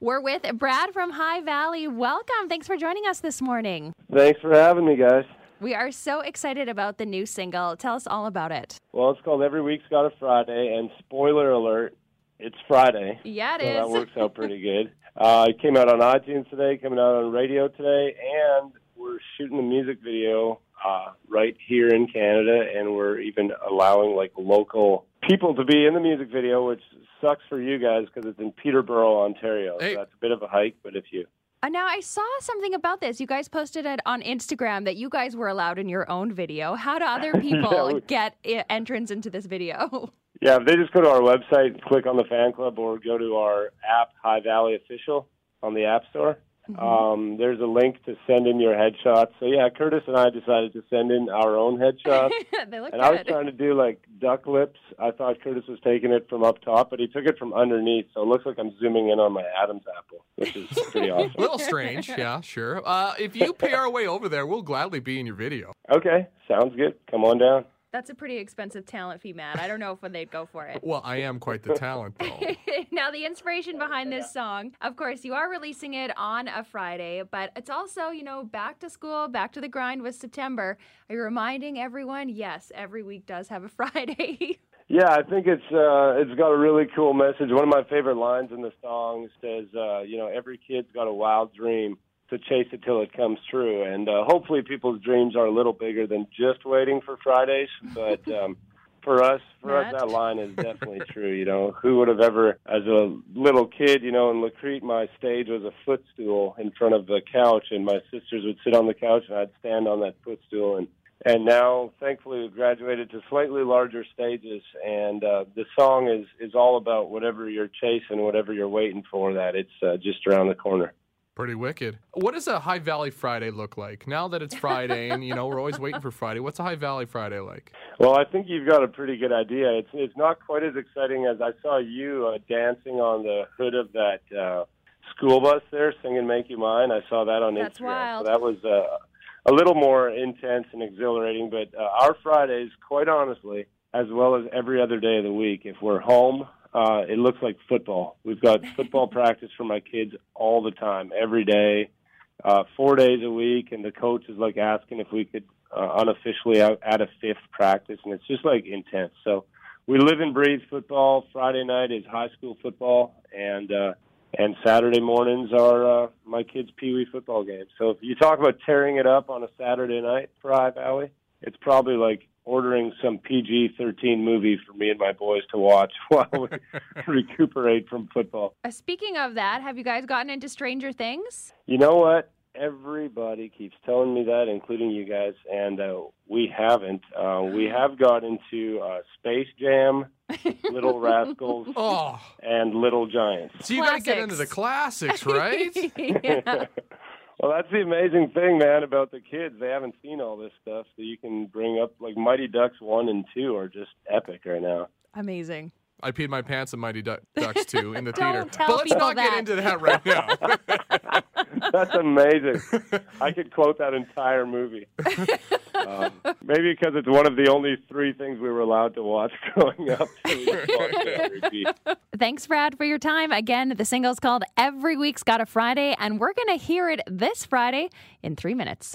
We're with Brad from High Valley. Welcome. Thanks for joining us this morning. Thanks for having me, guys. We are so excited about the new single. Tell us all about it. Well, it's called Every Week's Got a Friday, and spoiler alert, it's Friday. Yeah, it so is. that works out pretty good. Uh, it came out on iTunes today, coming out on radio today, and we're shooting a music video uh, right here in Canada, and we're even allowing like local people to be in the music video, which sucks for you guys because it's in Peterborough, Ontario. Hey. So that's a bit of a hike, but if you Uh, now, I saw something about this. You guys posted it on Instagram that you guys were allowed in your own video. How do other people we- get i- entrance into this video? Yeah, if they just go to our website, click on the fan club, or go to our app, High Valley Official, on the App Store. Um, there's a link to send in your headshots. So yeah, Curtis and I decided to send in our own headshots, they look and I was trying to do like duck lips. I thought Curtis was taking it from up top, but he took it from underneath, so it looks like I'm zooming in on my Adam's apple, which is pretty awesome. A little strange, yeah, sure. Uh, if you pay our way over there, we'll gladly be in your video. Okay, sounds good. Come on down. That's a pretty expensive talent fee, Matt. I don't know if they'd go for it. Well, I am quite the talent, though. now, the inspiration behind this song, of course, you are releasing it on a Friday, but it's also, you know, back to school, back to the grind with September. Are you reminding everyone? Yes, every week does have a Friday. Yeah, I think it's uh, it's got a really cool message. One of my favorite lines in the song says, uh, you know, every kid's got a wild dream, to chase it till it comes true. And uh, hopefully, people's dreams are a little bigger than just waiting for Fridays. But um, for us, for Matt? us, that line is definitely true. You know, who would have ever, as a little kid, you know, in La Crete, my stage was a footstool in front of the couch, and my sisters would sit on the couch, and I'd stand on that footstool and and now thankfully we've graduated to slightly larger stages and uh, the song is is all about whatever you're chasing whatever you're waiting for that it's uh, just around the corner Pretty wicked. What does a High Valley Friday look like? Now that it's Friday and, you know, we're always waiting for Friday, what's a High Valley Friday like? well i think you've got a pretty good idea it's it's not quite as exciting as i saw you uh, dancing on the hood of that uh school bus there singing make you mine i saw that on That's instagram wild. so that was uh, a little more intense and exhilarating but uh, our fridays quite honestly as well as every other day of the week if we're home uh, it looks like football. We've got football practice for my kids all the time, every day, uh, four days a week, and the coach is like asking if we could uh, unofficially out, add a fifth practice, and it's just like intense. So we live and breathe football. Friday night is high school football, and uh, and Saturday mornings are uh, my kids' pee wee football games. So if you talk about tearing it up on a Saturday night for High Valley, it's probably like ordering some PG 13 movie for me and my boys to watch while we recuperate from football. Uh, speaking of that, have you guys gotten into Stranger Things? You know what? Everybody keeps telling me that, including you guys, and uh, we haven't. Uh, we have got into uh, Space Jam, Little Rascals, Oh, and Little Giants. so you got to get into the classics, right? Yeah. Well, that's the amazing thing, man, about the kids. They haven't seen all this stuff, so you can bring up like Mighty Ducks one and two are just epic right now. Amazing. I peed my pants in Mighty Du- Ducks 2 in the Don't theater. tell but let's not that. get into that right now. That's amazing. I could quote that entire movie. Um, maybe because it's one of the only three things we were allowed to watch growing up. So we just watched it on repeat. Thanks, Brad, for your time. Again, the single's called Every Week's Got a Friday, and we're going to hear it this Friday in three minutes.